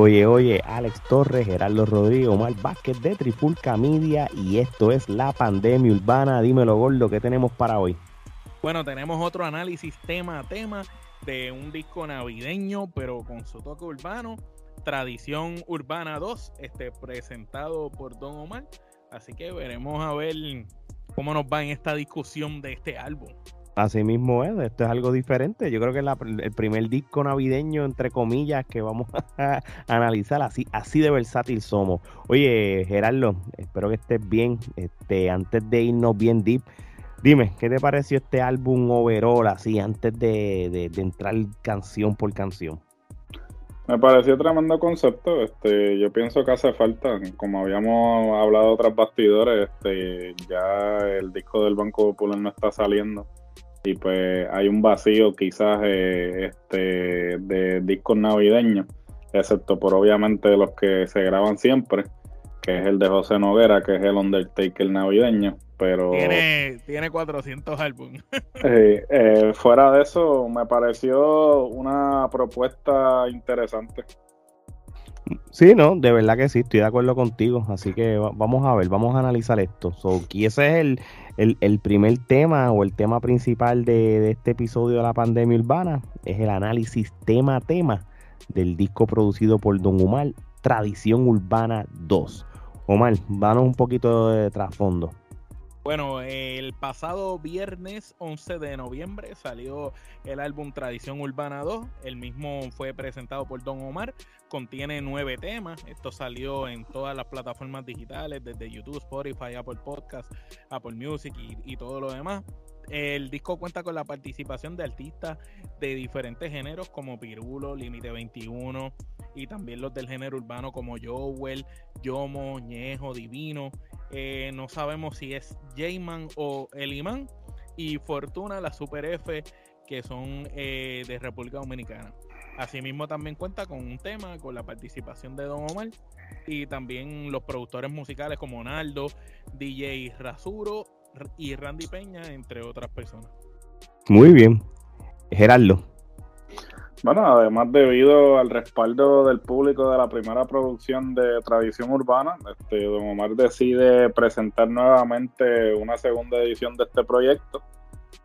Oye, oye, Alex Torres, Gerardo Rodríguez, Omar Vázquez de Trifulca Media y esto es La Pandemia Urbana. Dímelo, Gordo, ¿qué tenemos para hoy? Bueno, tenemos otro análisis tema a tema de un disco navideño, pero con su toque urbano, Tradición Urbana 2, este, presentado por Don Omar. Así que veremos a ver cómo nos va en esta discusión de este álbum. Así mismo es, esto es algo diferente. Yo creo que es el primer disco navideño, entre comillas, que vamos a analizar. Así, así de versátil somos. Oye, Gerardo, espero que estés bien. Este, antes de irnos bien deep, dime, ¿qué te pareció este álbum overall, así, antes de, entrar canción por canción? Me pareció tremendo concepto. Este, yo pienso que hace falta, como habíamos hablado otras bastidores, este, ya el disco del Banco Popular no está saliendo y pues hay un vacío quizás eh, este, de discos navideños, excepto por obviamente los que se graban siempre, que es el de José Noguera, que es el Undertaker navideño, pero Tiene, tiene 400 álbumes. eh, eh, fuera de eso me pareció una propuesta interesante. Sí, no, de verdad que sí, estoy de acuerdo contigo. Así que va- vamos a ver, vamos a analizar esto. So, y ese es el, el- el primer tema o el tema principal de, de este episodio de la pandemia urbana. Es el análisis tema a tema del disco producido por Don Omar, Tradición Urbana 2. Omar, danos un poquito de trasfondo. Bueno, el pasado viernes 11 de noviembre salió el álbum Tradición Urbana 2. El mismo fue presentado por Don Omar. Contiene nueve temas. Esto salió en todas las plataformas digitales, desde YouTube, Spotify, Apple Podcast, Apple Music y, y todo lo demás. El disco cuenta con la participación de artistas de diferentes géneros como Pirulo, Límite 21 y también los del género urbano como Joel, Yomo, Ñejo, Divino. Eh, no sabemos si es J-Man o El Imán. Y Fortuna, la Super F, que son eh, de República Dominicana. Asimismo también cuenta con un tema, con la participación de Don Omar. Y también los productores musicales como Naldo, DJ Rasuro y Randy Peña, entre otras personas. Muy bien. Gerardo. Bueno, además debido al respaldo del público de la primera producción de Tradición Urbana, este, Don Omar decide presentar nuevamente una segunda edición de este proyecto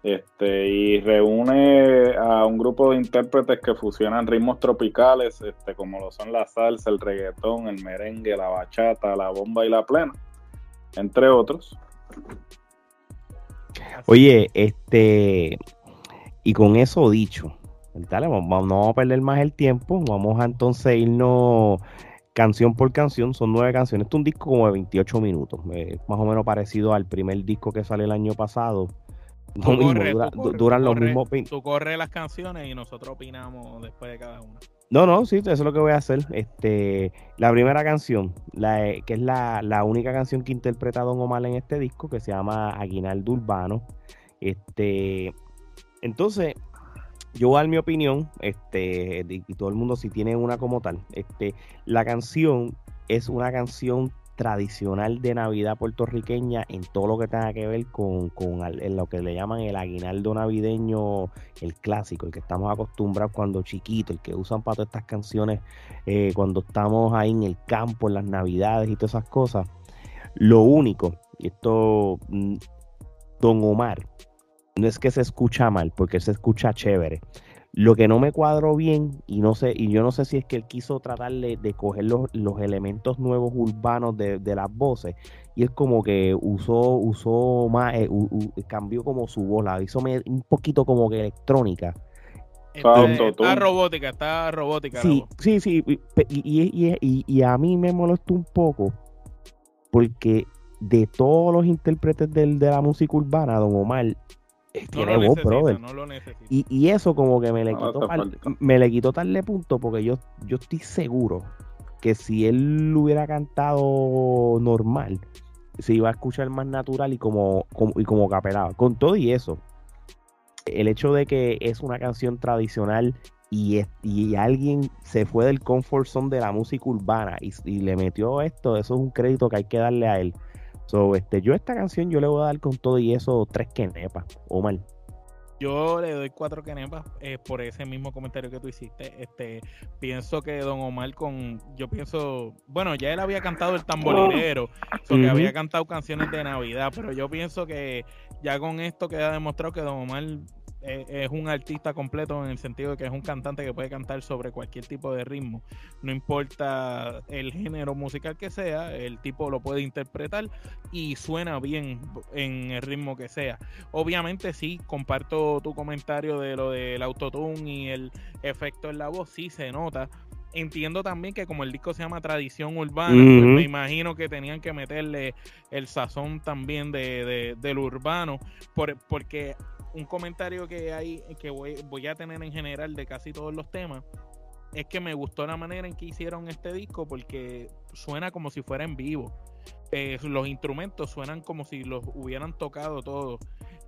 este, y reúne a un grupo de intérpretes que fusionan ritmos tropicales, este, como lo son la salsa, el reggaetón, el merengue, la bachata, la bomba y la plena, entre otros. Oye, este, y con eso dicho, dale, vamos, no vamos a perder más el tiempo, vamos a entonces irnos canción por canción, son nueve canciones, esto es un disco como de 28 minutos, eh, más o menos parecido al primer disco que salió el año pasado. Tú mismo, corre, dura- tú corre, du- duran los corre, mismos 20 Tú corres las canciones y nosotros opinamos después de cada una. No, no, sí, eso es lo que voy a hacer. Este, la primera canción, la, que es la, la única canción que interpreta Don Omar en este disco, que se llama Aguinaldo Urbano. Este, entonces, yo voy a dar mi opinión, este, y todo el mundo si tiene una como tal. Este, la canción es una canción tradicional de Navidad puertorriqueña en todo lo que tenga que ver con, con lo que le llaman el aguinaldo navideño, el clásico, el que estamos acostumbrados cuando chiquito, el que usan para todas estas canciones eh, cuando estamos ahí en el campo, en las navidades y todas esas cosas. Lo único, y esto, mm, Don Omar, no es que se escucha mal, porque se escucha chévere. Lo que no me cuadró bien, y no sé, y yo no sé si es que él quiso tratar de, de coger los, los elementos nuevos urbanos de, de las voces, y es como que usó, usó más, eh, u- u- cambió como su voz, la hizo me- un poquito como que electrónica. Está está robótica, está robótica. Sí, sí, sí, y, y- y- y- a mí me molestó un poco, porque de todos los intérpretes del- de la música urbana, Don Omar No tiene lo voz, brother. no lo. Y, y eso como que me le No quitó par- me le quitó tal de punto porque yo, yo estoy seguro que si él hubiera cantado normal, se iba a escuchar más natural y como, como, y como capelaba. Con todo y eso, el hecho de que es una canción tradicional y, y alguien se fue del comfort zone de la música urbana y, le metió esto, eso es un crédito que hay que darle a él. So, este, yo esta canción yo le voy a dar con todo y eso tres quenepas, Omar. Yo le doy cuatro quenepas eh, por ese mismo comentario que tú hiciste. Este, pienso que Don Omar con, yo pienso, bueno, ya él había cantado el tamborilero, que había cantado canciones de Navidad, pero yo pienso que ya con esto queda demostrado que Don Omar es un artista completo en el sentido de que es un cantante que puede cantar sobre cualquier tipo de ritmo. No importa el género musical que sea, el tipo lo puede interpretar y suena bien en el ritmo que sea. Obviamente sí, comparto tu comentario de lo del autotune y el efecto en la voz, sí se nota. Entiendo también que como el disco se llama Tradición Urbana, pues me imagino que tenían que meterle el sazón también de, del urbano, por, porque un comentario que hay que voy, voy a tener en general de casi todos los temas es que me gustó la manera en que hicieron este disco porque suena como si fuera en vivo. Eh, los instrumentos suenan como si los hubieran tocado todos.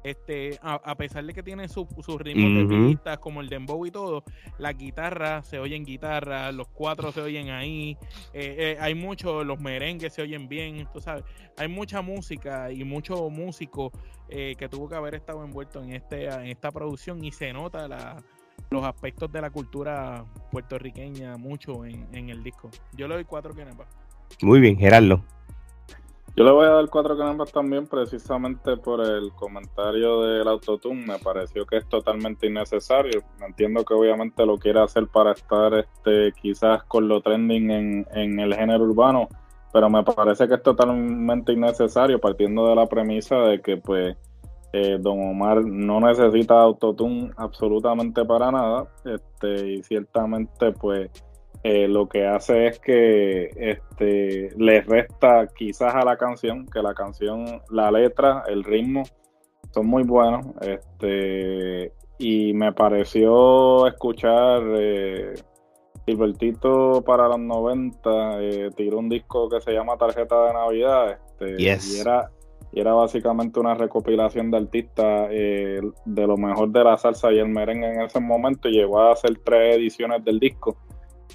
Este, a, pesar de que tiene sus ritmos de pistas como el dembow y todo, la guitarra se oye en guitarra, los cuatro se oyen ahí, eh, eh, hay mucho, los merengues se oyen bien, tú sabes, hay mucha música y mucho músico eh, que tuvo que haber estado envuelto en, este, en esta producción y se nota la, los aspectos de la cultura puertorriqueña mucho en, en el disco. Yo le doy cuatro quenepas. Muy bien, Gerardo. Yo le voy a dar cuatro canambas también precisamente por el comentario del autotune. Me pareció que es totalmente innecesario. Entiendo que obviamente lo quiere hacer para estar este quizás con lo trending en, en el género urbano, pero me parece que es totalmente innecesario partiendo de la premisa de que pues eh, Don Omar no necesita autotune absolutamente para nada este, y ciertamente pues eh, lo que hace es que este, le resta quizás a la canción, que la canción, la letra, el ritmo son muy buenos. Este, y me pareció escuchar eh, Gilbertito para los 90, eh, tiró un disco que se llama Tarjeta de Navidad. Este, y, era, y era básicamente una recopilación de artistas eh, de lo mejor de la salsa y el merengue en ese momento y llegó a hacer tres ediciones del disco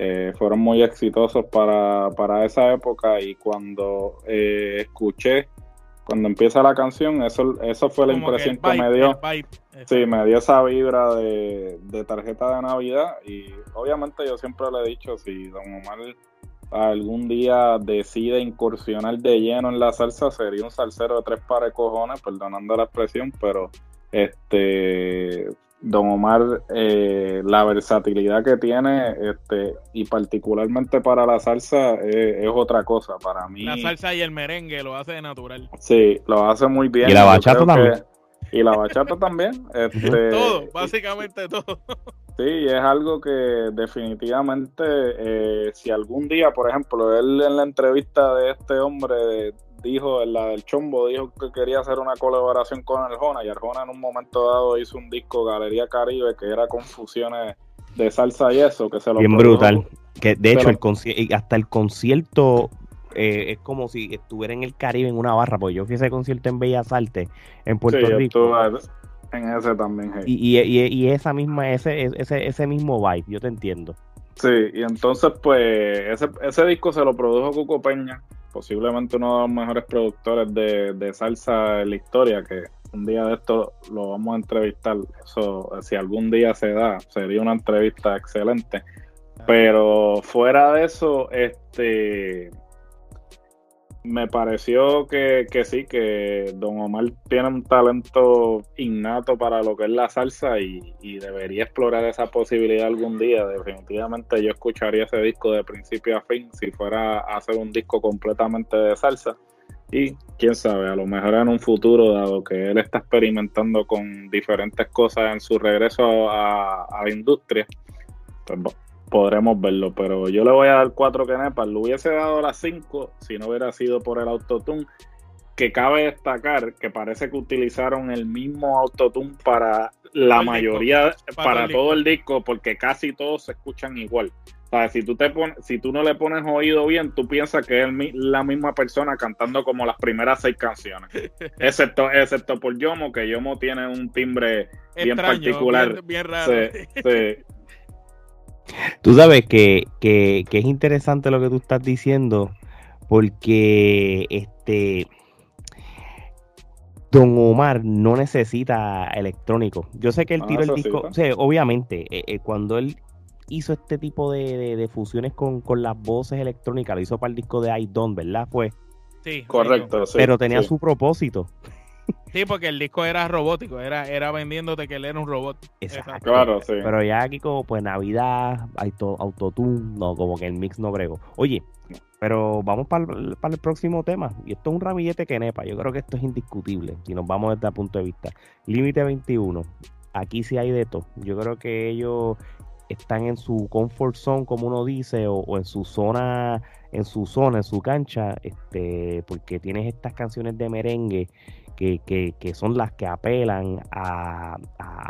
eh, fueron muy exitosos para, para, esa época y cuando eh, escuché, cuando empieza la canción, eso, eso fue la impresión que, me dio. sí, me dio esa vibra de, tarjeta de Navidad y obviamente yo siempre le he dicho, si Don Omar algún día decide incursionar de lleno en la salsa, sería un salsero de tres pares de cojones, perdonando la expresión, pero este Don Omar, eh, la versatilidad que tiene, este, y particularmente para la salsa, eh, es otra cosa. Para mí. La salsa y el merengue lo hace de natural. Sí, lo hace muy bien. Y la bachata también. y la bachata también. Este, todo, básicamente todo. Sí, es algo que definitivamente, eh, si algún día, por ejemplo, él en la entrevista de este hombre dijo, en la del Chombo, dijo que quería hacer una colaboración con Arjona y Arjona en un momento dado hizo un disco Galería Caribe que era con fusiones de salsa y eso, que se lo Bien brutal. Que de hecho, el hasta el concierto eh, es como si estuviera en el Caribe en una barra, porque yo fui a ese concierto en Bellas Artes, en Puerto Rico. En ese también. Y, y, y, esa misma, ese, ese, ese mismo vibe, yo te entiendo. Sí, y entonces pues ese, ese disco se lo produjo Cuco Peña posiblemente uno de los mejores productores de, salsa en la historia, que un día de esto lo vamos a entrevistar. Eso, si algún día se da, sería una entrevista excelente. Pero fuera de eso, este me pareció que, sí, que Don Omar tiene un talento innato para lo que es la salsa y, debería explorar esa posibilidad algún día. Definitivamente yo escucharía ese disco de principio a fin si fuera a hacer un disco completamente de salsa. Y quién sabe, a lo mejor en un futuro, dado que él está experimentando con diferentes cosas en su regreso a, a la industria, pues podremos verlo, pero yo le voy a dar cuatro quenepas. Le hubiese dado las cinco si no hubiera sido por el autotune. Que cabe destacar que parece que utilizaron el mismo autotune para la mayoría, para todo el disco, porque casi todos se escuchan igual. Si tú, te pones, si tú no le pones oído bien, tú piensas que es la misma persona cantando como las primeras seis canciones. excepto, excepto por Yomo, que Yomo tiene un timbre bien particular. Bien, raro. Tú sabes que, que, que es interesante lo que tú estás diciendo, porque este Don Omar no necesita electrónico. Yo sé que él ah, tiró el disco, o sea, obviamente, eh, eh, cuando él hizo este tipo de, fusiones con, las voces electrónicas, lo hizo para el disco de I Don't, ¿verdad? Fue. Sí, correcto. Pero tenía su propósito. Sí, porque el disco era robótico, era, era vendiéndote que él era un robot. Exacto. Claro, sí. Pero ya aquí como pues Navidad, autotune, no, como que el mix no brego. Oye, pero vamos para el, para el próximo tema. Y esto es un ramillete que nepa. Yo creo que esto es indiscutible. Si nos vamos desde el punto de vista. Límite 21. Aquí sí hay de todo. Yo creo que ellos están en su comfort zone, como uno dice, o, o en su zona, en su zona, en su cancha, este, porque tienes estas canciones de merengue que, que, son las que apelan a,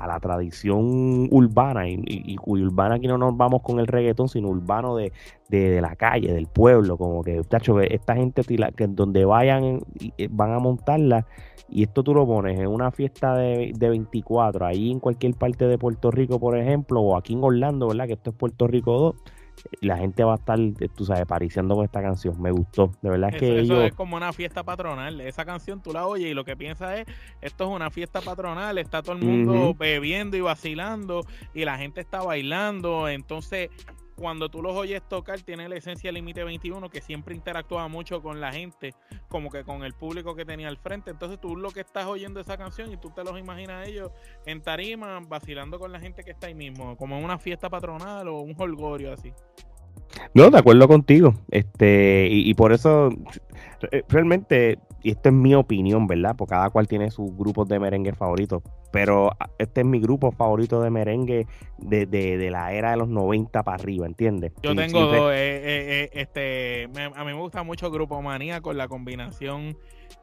la tradición urbana. Y, y, urbana aquí no nos vamos con el reggaetón, sino urbano de, la calle, del pueblo. Como que, tacho, esta gente que donde vayan eh, van a montarla. Y esto tú lo pones en una fiesta de, de 24, ahí en cualquier parte de Puerto Rico, por ejemplo, o aquí en Orlando, ¿verdad? Que esto es Puerto Rico 2 la gente va a estar, tú sabes, pariciando con esta canción. Me gustó. De verdad es que eso es como una fiesta patronal. Esa canción tú la oyes y lo que piensas es, esto es una fiesta patronal, está todo el mundo bebiendo y vacilando y la gente está bailando. Entonces, cuando tú los oyes tocar, tiene la esencia Límite 21, que siempre interactuaba mucho con la gente, como que con el público que tenía al frente. Entonces tú lo que estás oyendo esa canción y tú te los imaginas a ellos en tarima, vacilando con la gente que está ahí mismo, como en una fiesta patronal o un holgorio así. No, de acuerdo contigo. Este, y, por eso, realmente, y esto es mi opinión, ¿verdad? Porque cada cual tiene sus grupos de merengue favoritos. Pero ah, este es mi grupo favorito de merengue de, de, la era de los 90 para arriba, ¿entiendes? Yo tengo dos. Eh, eh, eh, este, a mí me gusta mucho Grupo Manía con la combinación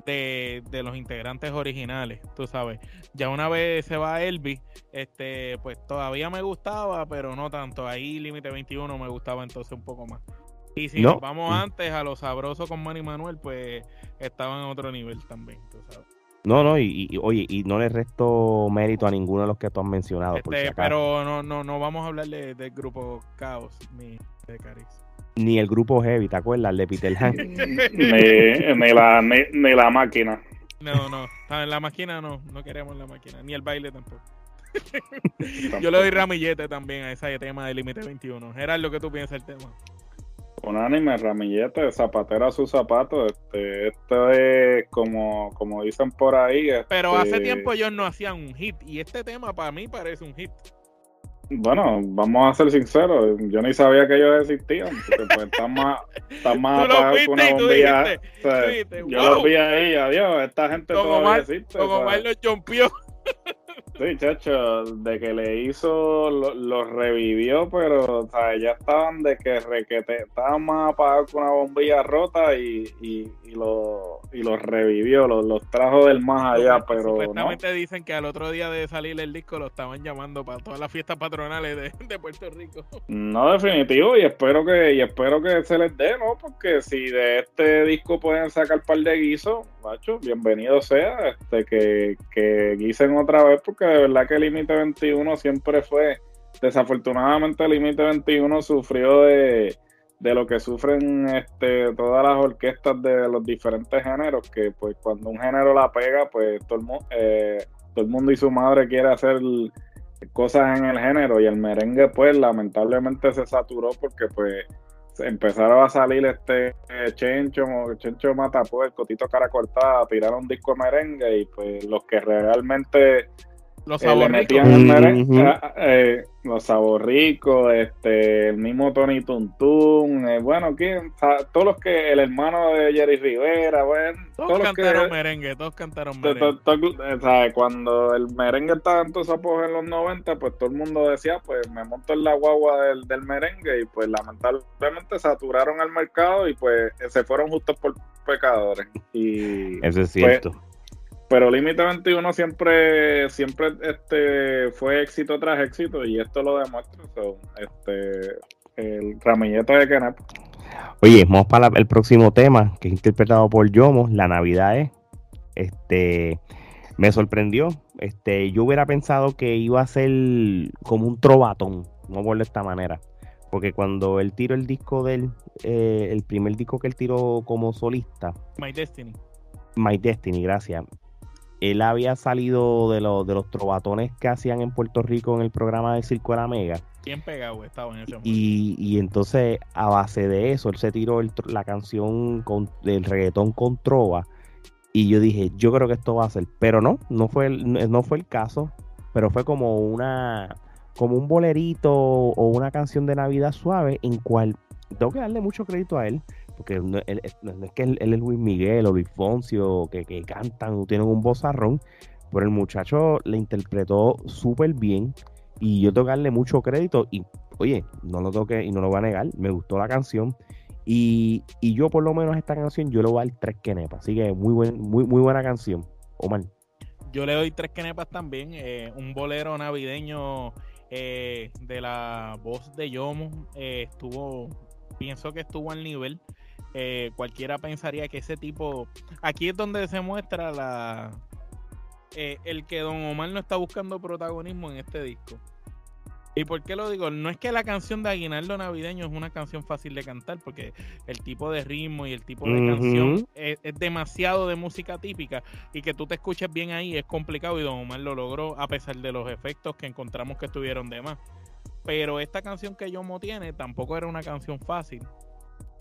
de, de, los integrantes originales, tú sabes. Ya una vez se va Elvis, este, pues todavía me gustaba, pero no tanto. Ahí Límite 21 me gustaba entonces un poco más. Y si nos vamos antes a lo sabroso con Manny Manuel, pues estaban en otro nivel también, tú sabes. No, no, y, oye, y no le resto mérito a ninguno de los que tú has mencionado. Este, pero no, no, no vamos a hablar del grupo Caos ni de Caris. Ni el grupo Heavy, ¿te acuerdas? El de Peter Han. ni, la, ni, la máquina. No, no, en la máquina no, no queremos la máquina, ni el baile tampoco. Yo le doy ramillete también a ese tema de Límite 21. lo que tú piensas del tema? Unánime, ramillete, zapatera a su zapato. Este, esto es como, como dicen por ahí. Pero hace este tiempo ellos no hacían un hit. Y este tema para mí parece un hit. Bueno, vamos a ser sinceros, yo ni sabía que ellos existían, porque pues están más, están más apagados que una bombilla. yo los vi ahí, adiós, esta gente todavía existe. Como mal los jumpió. Sí, chacho, de que le hizo, los lo revivió, pero o sea, ya estaban de que requete, estaban más apagados con una bombilla rota y, y, y lo y los revivió, los, los trajo del más allá, pero Supuestamente dicen que al otro día de salir el disco lo estaban llamando para todas las fiestas patronales de, Puerto Rico. No, definitivo, y espero que y espero que se les dé, ¿no? Porque si de este disco pueden sacar par de guisos, macho, bienvenido sea, este que, que guisen otra vez, porque de verdad que el Límite 21 siempre fue, desafortunadamente el Límite 21 sufrió de, lo que sufren este, todas las orquestas de los diferentes géneros, que pues cuando un género la pega, pues todo el, eh, todo el mundo y su madre quiere hacer cosas en el género y el merengue pues lamentablemente se saturó porque pues empezaron a salir este eh, Chencho, Chencho Matapó, el Cotito Cara Cortada, a tirar un disco merengue y pues los que realmente los sabores eh, los saborricos, este, el mismo Tony Tuntún, eh, bueno, ¿quién? todos los que, el hermano de Jerry Rivera, bueno, todos, cantaron merengue, todos cantaron merengue. cuando el merengue estaba en todos en los 90, pues todo el mundo decía, pues me monto en la guagua del, del merengue y pues lamentablemente saturaron el mercado y pues se fueron justos por pecadores. Y, Eso es pues, cierto. Pero Límite 21 siempre, siempre este, fue éxito tras éxito y esto lo demuestra. este, el ramillete de Kenepa. Oye, vamos para el próximo tema, que es interpretado por Yomo, La Navidad es. Este, me sorprendió. Este, yo hubiera pensado que iba a ser como un trovatón, no por de esta manera. Porque cuando él tiró el disco del, eh, el primer disco que él tiró como solista, My Destiny. My Destiny, gracias. Él había salido de, los de los trovatones que hacían en Puerto Rico en el programa de Circo de la Mega. Bien pegado estaba en ese momento. Y, y entonces, a base de eso, él se tiró el la canción con, del reggaetón con trova. Y yo dije, yo creo que esto va a ser. Pero no, no fue el, no fue el caso. Pero fue como una como un bolerito o una canción de Navidad suave en cual tengo que darle mucho crédito a él, porque no, es que él, es Luis Miguel o Luis Foncio que, que cantan o tienen un vozarrón, pero el muchacho le interpretó súper bien y yo tengo que darle mucho crédito y oye, no lo toque y no lo voy a negar, me gustó la canción y, y yo por lo menos esta canción yo le voy a dar tres quenepas, así que muy, buen, muy, muy buena canción, Omar. Yo le doy tres quenepas también, eh, un bolero navideño eh, de la voz de Yomo eh, estuvo, pienso que estuvo al nivel. Eh, cualquiera pensaría que ese tipo, aquí es donde se muestra la el que Don Omar no está buscando protagonismo en este disco. ¿Y por qué lo digo? No es que la canción de Aguinaldo Navideño es una canción fácil de cantar, porque el tipo de ritmo y el tipo de canción es, demasiado de música típica y que tú te escuches bien ahí es complicado y Don Omar lo logró a pesar de los efectos que encontramos que estuvieron de más. Pero esta canción que Yomo tiene tampoco era una canción fácil.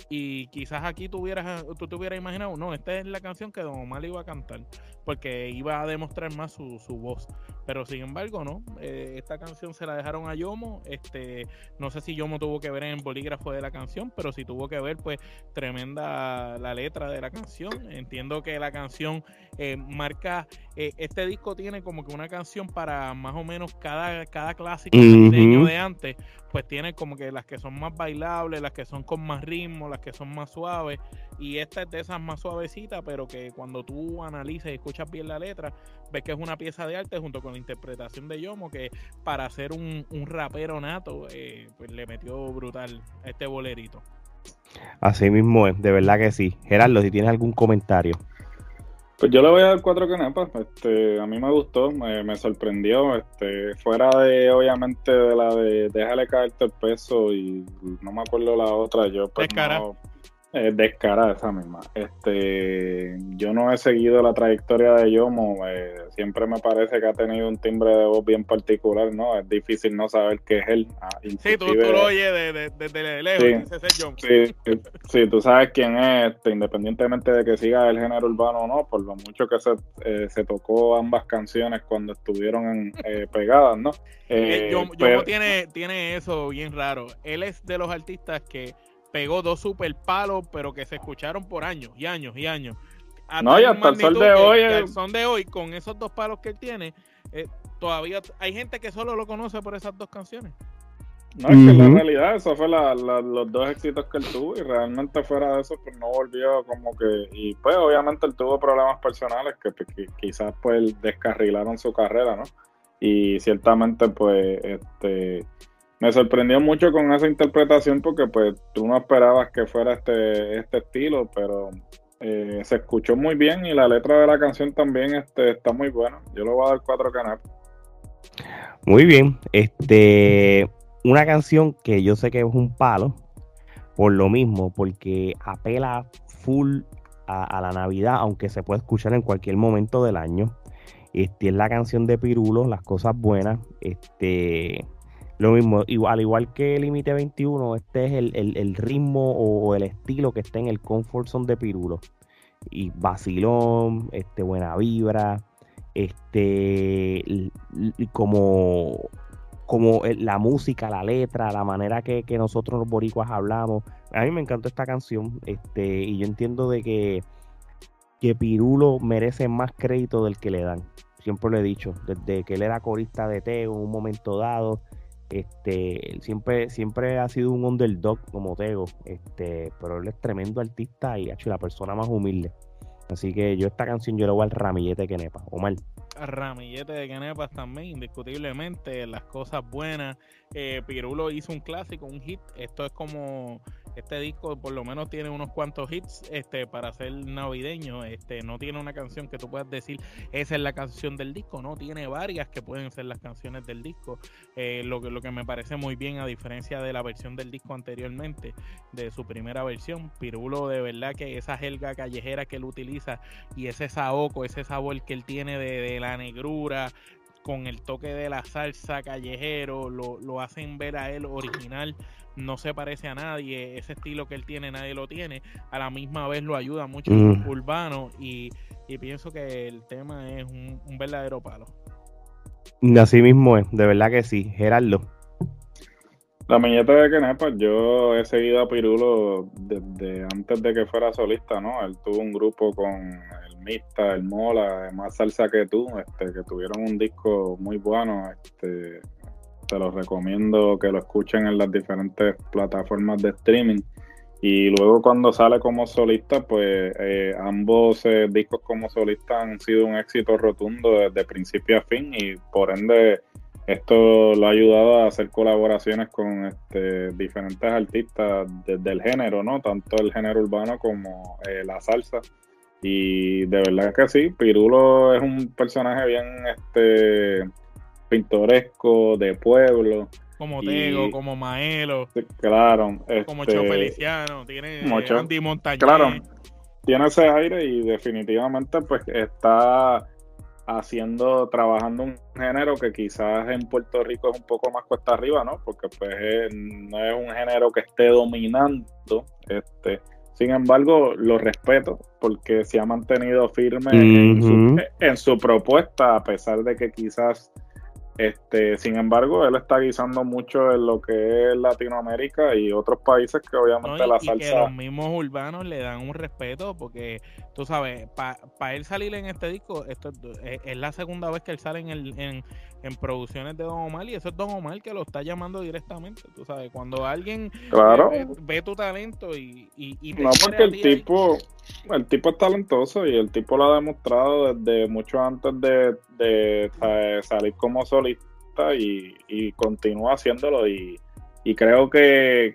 Y quizás aquí tuvieras, tú te hubieras imaginado, no, esta es la canción que Don Omar iba a cantar, porque iba a demostrar más su, su voz. Pero sin embargo, no. Eh, esta canción se la dejaron a Yomo. Este, no sé si Yomo tuvo que ver en el bolígrafo de la canción, pero si tuvo que ver, pues tremenda la letra de la canción. Entiendo que la canción eh, marca. Eh, este disco tiene como que una canción para más o menos cada, cada clásico de antes. Pues tiene como que las que son más bailables, las que son con más ritmo, las que son más suaves. Y esta es de esas más suavecitas, pero que cuando tú analizas y escuchas bien la letra, ves que es una pieza de arte junto con la interpretación de Yomo, que para ser un, rapero nato, eh, pues le metió brutal a este bolerito. Así mismo es, de verdad que sí. Gerardo, si tienes algún comentario. Pues yo le voy a dar cuatro canepas. Este, a mí me gustó, me, sorprendió. Este, fuera de, obviamente, de la de déjale caerte el peso y no me acuerdo la otra. Yo pues no, es descarada esa misma. Este, yo no he seguido la trayectoria de Yomo. Eh, siempre me parece que ha tenido un timbre de voz bien particular, ¿no? Es difícil no saber qué es él. Ah, sí, tú, lo oyes desde lejos. Sí, sí, sí, tú sabes quién es, este, independientemente de que siga el género urbano o no, por lo mucho que se, eh, se tocó ambas canciones cuando estuvieron eh, pegadas, ¿no? Yomo, Yomo tiene, tiene eso bien raro. Él es de los artistas que pegó dos super palos, pero que se escucharon por años y años y años. no, y hasta el sol de hoy. El son de hoy, con esos dos palos que él tiene, eh, todavía hay gente que solo lo conoce por esas dos canciones. No, es que la realidad, eso fue los dos éxitos que él tuvo y realmente fuera de eso, pues no volvió como que, y pues obviamente él tuvo problemas personales que, pues, quizás pues descarrilaron su carrera, ¿no? Y ciertamente pues este me sorprendió mucho con esa interpretación porque pues tú no esperabas que fuera este, este estilo, pero eh, se escuchó muy bien y la letra de la canción también este, está muy buena. Yo le voy a dar cuatro canales. Muy bien, este una canción que yo sé que es un palo, por lo mismo, porque apela full a, la Navidad, aunque se puede escuchar en cualquier momento del año. Este es la canción de Pirulo, Las Cosas Buenas. Este lo mismo, igual, al igual que Límite 21, este es el, ritmo o, el estilo que está en el Comfort Zone de Pirulo. Y vacilón, este, buena vibra, este, como, como la música, la letra, la manera que, nosotros los boricuas hablamos. A mí me encantó esta canción, este, y yo entiendo de que, que Pirulo merece más crédito del que le dan. Siempre lo he dicho, desde que él era corista de Teo en un momento dado, este, siempre, siempre ha sido un underdog como Tego, este, pero él es tremendo artista y hecho la persona más humilde. Así que yo esta canción yo le voy al ramillete que nepa, Omar. ramillete de Kenepas también, indiscutiblemente, las cosas buenas. Eh, Pirulo hizo un clásico, un hit. Esto es como este disco por lo menos tiene unos cuantos hits este para ser navideño este no tiene una canción que tú puedas decir esa es la canción del disco no tiene varias que pueden ser las canciones del disco. Eh, lo que lo que me parece muy bien a diferencia de la versión del disco anteriormente de su primera versión Pirulo de verdad que esa jelga callejera que él utiliza y ese saoco ese sabor que él tiene de, de la negrura con el toque de la salsa callejero, lo, lo, hacen ver a él original, no se parece a nadie, ese estilo que él tiene nadie lo tiene, a la misma vez lo ayuda mucho mm. urbano y, y, pienso que el tema es un, un, verdadero palo. Así mismo es, de verdad que sí, Gerardo. La meñeta de Kenepa, yo he seguido a Pirulo desde antes de que fuera solista, ¿no? Él tuvo un grupo con el El Mola, más salsa que tú, este, que tuvieron un disco muy bueno, este, te lo recomiendo que lo escuchen en las diferentes plataformas de streaming. Y luego cuando sale como solista, pues eh, ambos eh, discos como solista han sido un éxito rotundo desde principio a fin y por ende esto lo ha ayudado a hacer colaboraciones con este, diferentes artistas desde el género, ¿no? Tanto el género urbano como eh, la salsa. Y de verdad que sí, Pirulo es un personaje bien este pintoresco, de pueblo. Como Tego, como Maelo. Claro. como este, Cho Feliciano, tiene Andy Montañez. Claro, tiene ese aire y definitivamente pues está haciendo, trabajando un género que quizás en Puerto Rico es un poco más cuesta arriba, ¿no? Porque pues no es un género que esté dominando, este, sin embargo, lo respeto porque se ha mantenido firme en, su, en, su, propuesta, a pesar de que quizás este, sin embargo, él está guisando mucho en lo que es Latinoamérica y otros países que obviamente la salsa. que los mismos urbanos le dan un respeto porque tú sabes, para él salir en este disco, esto es, la segunda vez que él sale en, el, en, en, producciones de Don Omar y eso es Don Omar que lo está llamando directamente. Tú sabes, cuando alguien ve, tu talento y, y, no porque el tipo, el tipo es talentoso y el tipo lo ha demostrado desde mucho antes de de salir como solista y, y continúa haciéndolo y, creo que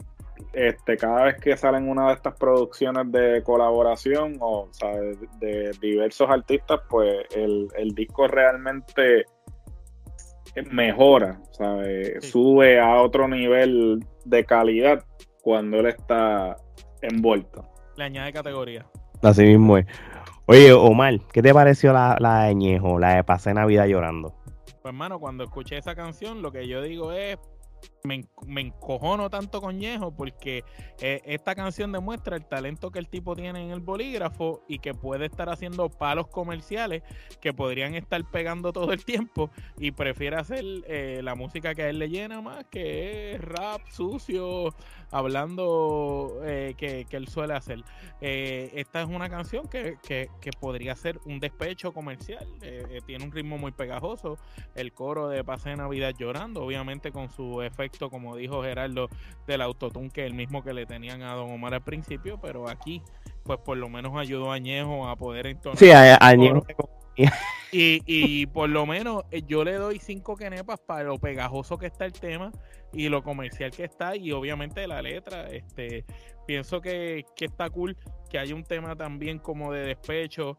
este cada vez que salen una de estas producciones de colaboración o, de, diversos artistas pues el, disco realmente mejora sube a otro nivel de calidad cuando él está envuelto. Le añade categoría. Así mismo es. Oye, Omar, ¿qué te pareció la, la de Ñejo, la de Pasé Navidad llorando? Pues, hermano, cuando escuché esa canción, lo que yo digo es, me, encojono tanto con Ñejo porque eh, esta canción demuestra el talento que el tipo tiene en el bolígrafo y que puede estar haciendo palos comerciales que podrían estar pegando todo el tiempo y prefiere hacer eh, la música que a él le llena más, que rap sucio, hablando eh, que, él suele hacer. esta es una canción que, que, podría ser un despecho comercial, tiene un ritmo muy pegajoso, el coro de Pase Navidad llorando, obviamente con su efecto, como dijo Gerardo, del autotune que el mismo que le tenían a Don Omar al principio, pero aquí, pues por lo menos ayudó a Añejo a poder entonar. Sí, a, Añejo. Y, y por lo menos eh, yo le doy cinco quenepas para lo pegajoso que está el tema y lo comercial que está y obviamente la letra. Este, pienso que, que está cool que haya un tema también como de despecho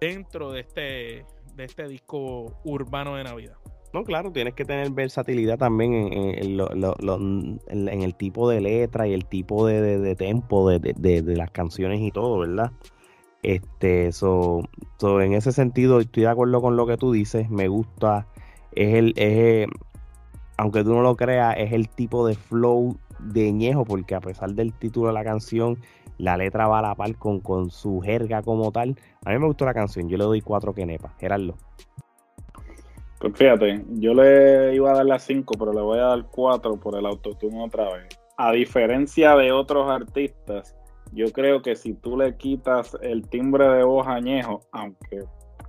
dentro de este, de este disco urbano de Navidad. No, claro, tienes que tener versatilidad también en, en, el tipo de letra y el tipo de, tempo de, las canciones y todo, ¿verdad? Este, so, en ese sentido estoy de acuerdo con lo que tú dices, me gusta, es el, es, aunque tú no lo creas, es el tipo de flow de Ñejo, porque a pesar del título de la canción, la letra va a la par con, con su jerga como tal. A mí me gustó la canción, yo le doy cuatro quenepas, Gerardo. Pues fíjate, yo le iba a dar las 5, pero le voy a dar 4 por el autotune otra vez. A diferencia de otros artistas, yo creo que si tú le quitas el timbre de voz añejo, aunque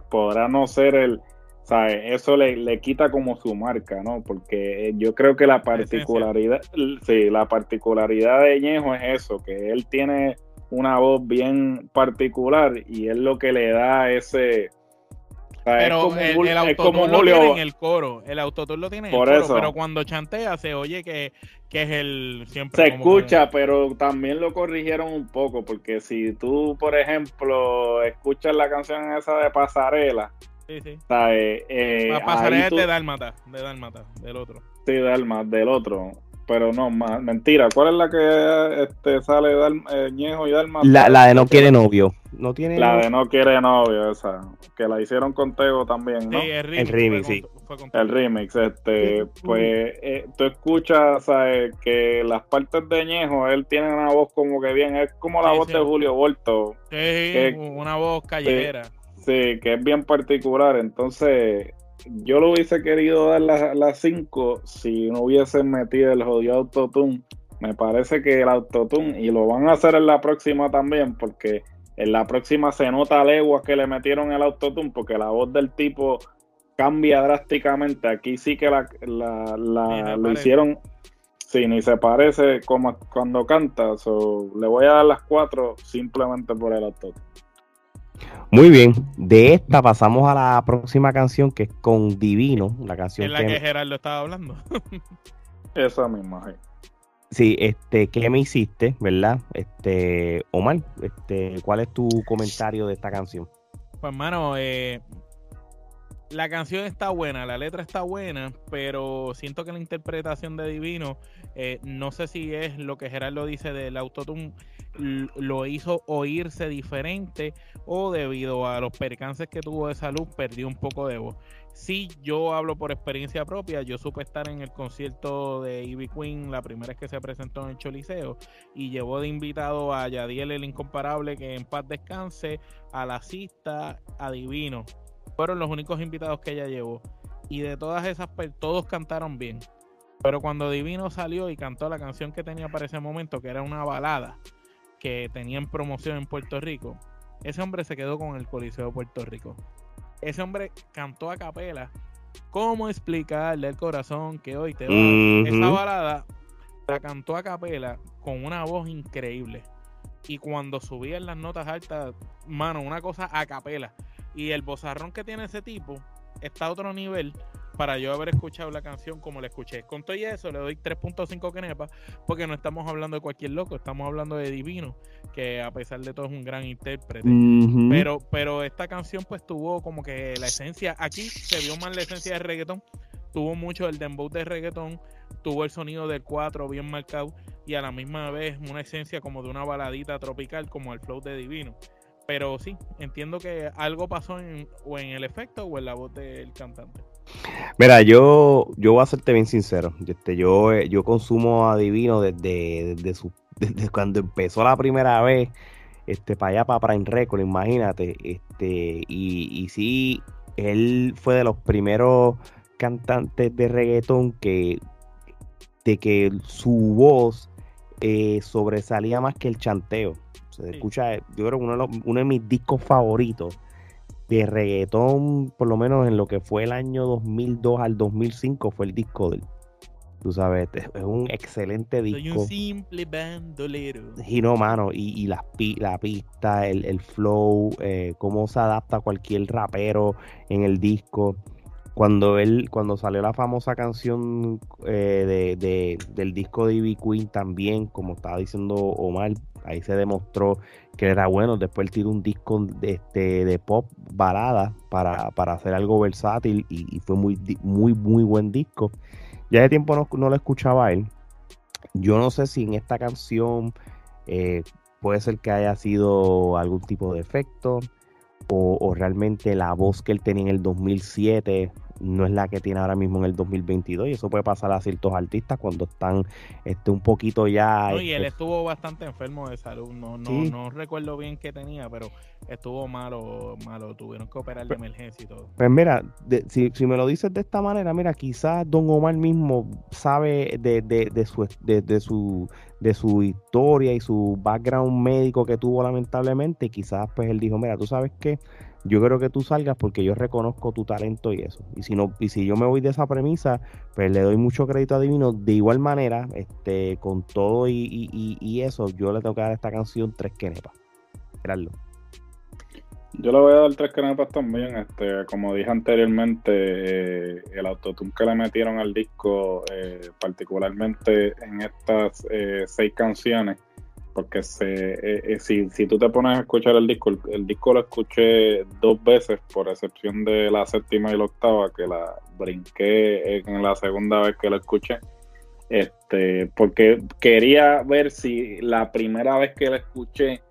podrá no ser el, ¿sabes? Eso le, quita como su marca, ¿no? Porque eh, yo creo que la particularidad, sí, la particularidad de Ñejo es eso, que él tiene una voz bien particular y es lo que le da ese pero el, el autotune lo tiene en el coro. El autotune lo tiene en el coro. Pero cuando chantea se oye que, que es el siempre. Se escucha, pero también lo corrigieron un poco. Porque si tú, por ejemplo, escuchas la canción esa de Pasarela. Sí, sí. ¿sabes? Eh, pasarela es de Dálmata, de Dálmata, del otro. Sí, Dálmata, del otro pero no, mentira. ¿Cuál es la que este, sale Dal, eh, Ñejo y Dalma? La, la, de No Quiere Novio. No tiene la de No Quiere Novio, esa. Que la hicieron con Tego también, ¿no? Sí, el remix, sí. el remix, este, pues eh, tú escuchas, ¿sabes? Que las partes de Ñejo, él tiene una voz como que bien, es como la voz de Julio Volto. Sí, una voz callejera. Sí, que es bien particular. Entonces, yo lo hubiese querido dar las 5 si no hubiesen metido el jodido autotune. Me parece que el autotune, y lo van a hacer en la próxima también, porque en la próxima se nota leguas que le metieron el autotune, porque la voz del tipo cambia drásticamente. Aquí sí que la, la, lo hicieron, sí, ni se parece como cuando canta. le voy a dar las 4 simplemente por el autotune. Muy bien, de esta pasamos a la próxima canción que es con Divino, la canción es la que, Gerardo estaba hablando. Esa misma. Sí. este, ¿qué me hiciste, verdad? Este, Omar, este, ¿cuál es tu comentario de esta canción? Pues, hermano, eh, la canción está buena, la letra está buena, pero siento que la interpretación de Divino, eh, no sé si es lo que Gerardo dice del autotune, lo hizo oírse diferente o debido a los percances que tuvo de salud perdió un poco de voz. Si yo hablo por experiencia propia, yo supe estar en el concierto de Ivy Queen la primera vez que se presentó en el Choliseo y llevó de invitado a Yadiel el Incomparable que en paz descanse, a la cista, a Divino. Fueron los únicos invitados que ella llevó. Y de todas esas, todos cantaron bien. Pero cuando Divino salió y cantó la canción que tenía para ese momento, que era una balada, que tenían promoción en Puerto Rico, ese hombre se quedó con el Coliseo de Puerto Rico. Ese hombre cantó a capela. ¿Cómo explicarle al corazón que hoy te va? Esa balada la cantó a capela con una voz increíble. Y cuando subía en las notas altas, mano, una cosa a capela. Y el bozarrón que tiene ese tipo está a otro nivel para yo haber escuchado la canción como la escuché. Con todo y eso le doy 3.5 kenepa porque no estamos hablando de cualquier loco, estamos hablando de Divino, que a pesar de todo es un gran intérprete. Pero pero esta canción pues tuvo como que la esencia, aquí se vio más la esencia de reggaetón, tuvo mucho el dembow de reggaetón, tuvo el sonido del 4 bien marcado y a la misma vez una esencia como de una baladita tropical como el flow de Divino. Pero sí, entiendo que algo pasó en, o en el efecto o en la voz del cantante. Mira, yo, yo voy a serte bien sincero. Este, yo, yo consumo a Divino desde, su, desde cuando empezó la primera vez, este, para allá, para Prime Record, imagínate. Este, y, y sí, él fue de los primeros cantantes de reggaetón que, de que su voz eh, sobresalía más que el chanteo. Se escucha, yo creo que uno uno de mis discos favoritos de reggaetón, por lo menos en lo que fue el año 2002 al 2005, fue el disco del. Tú sabes, es un excelente disco. Soy un simple bandolero. Y no, mano, y, la, la pista, el, flow, eh, cómo se adapta cualquier rapero en el disco. Cuando él, cuando salió la famosa canción eh, de, del disco de Ivy Queen también, como estaba diciendo Omar, ahí se demostró que era bueno. Después él tiró un disco de, este, de pop balada para, hacer algo versátil y, fue muy, muy, muy buen disco. Ya de tiempo no, no, lo escuchaba él. Yo no sé si en esta canción eh, puede ser que haya sido algún tipo de efecto o, o, realmente la voz que él tenía en el 2007 no es la que tiene ahora mismo en el 2022 y eso puede pasar a ciertos artistas cuando están este un poquito ya y él este estuvo bastante enfermo de salud no no, no recuerdo bien qué tenía pero estuvo malo malo tuvieron que operar de emergencia y todo. pues mira si, me lo dices de esta manera mira quizás Don Omar mismo sabe de, de, de su de, su de su historia y su background médico que tuvo lamentablemente y quizás pues él dijo mira tú sabes qué yo creo que tú salgas porque yo reconozco tu talento y eso. Y si no, y si yo me voy de esa premisa, pues le doy mucho crédito a Divino. De igual manera, este, con todo y, eso, yo le tengo que dar esta canción tres quenepas. Gerardo. Yo le voy a dar tres canepas también. Este, como dije anteriormente, eh, el autotune que le metieron al disco, eh, particularmente en estas eh, seis canciones, porque se, si, si tú te pones a escuchar el disco, el, disco lo escuché dos veces, por excepción de la séptima y la octava, que la brinqué en la segunda vez que lo escuché. Este, porque quería ver si la primera vez que la escuché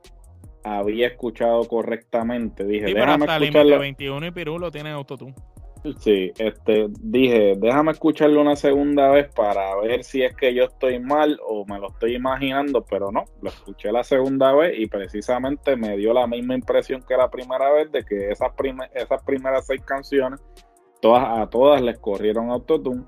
había escuchado correctamente. Dije, sí, déjame escucharlo. 21 y Pirulo tienen autotune. Sí, este, dije, déjame escucharlo una segunda vez para ver si es que yo estoy mal o me lo estoy imaginando, pero no, lo escuché la segunda vez y precisamente me dio la misma impresión que la primera vez de que esas, esas primeras seis canciones, todas, a todas les corrieron autotune.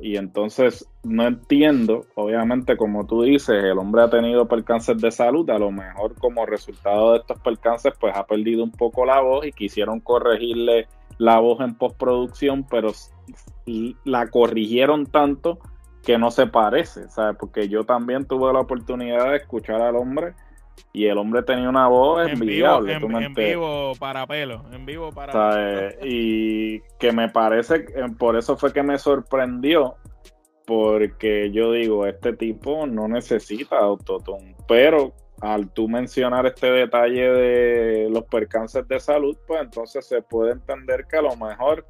Y entonces no entiendo, obviamente como tú dices, el hombre ha tenido percances de salud, a lo mejor como resultado de estos percances pues ha perdido un poco la voz y quisieron corregirle la voz en postproducción, pero la corrigieron tanto que no se parece, ¿sabes? Porque yo también tuve la oportunidad de escuchar al hombre y el hombre tenía una voz en Vivo, en, vivo para pelo, en vivo para Y que me parece, por eso fue que me sorprendió, porque yo digo, este tipo no necesita autotune, pero al tú mencionar este detalle de los percances de salud, pues entonces se puede entender que a lo mejor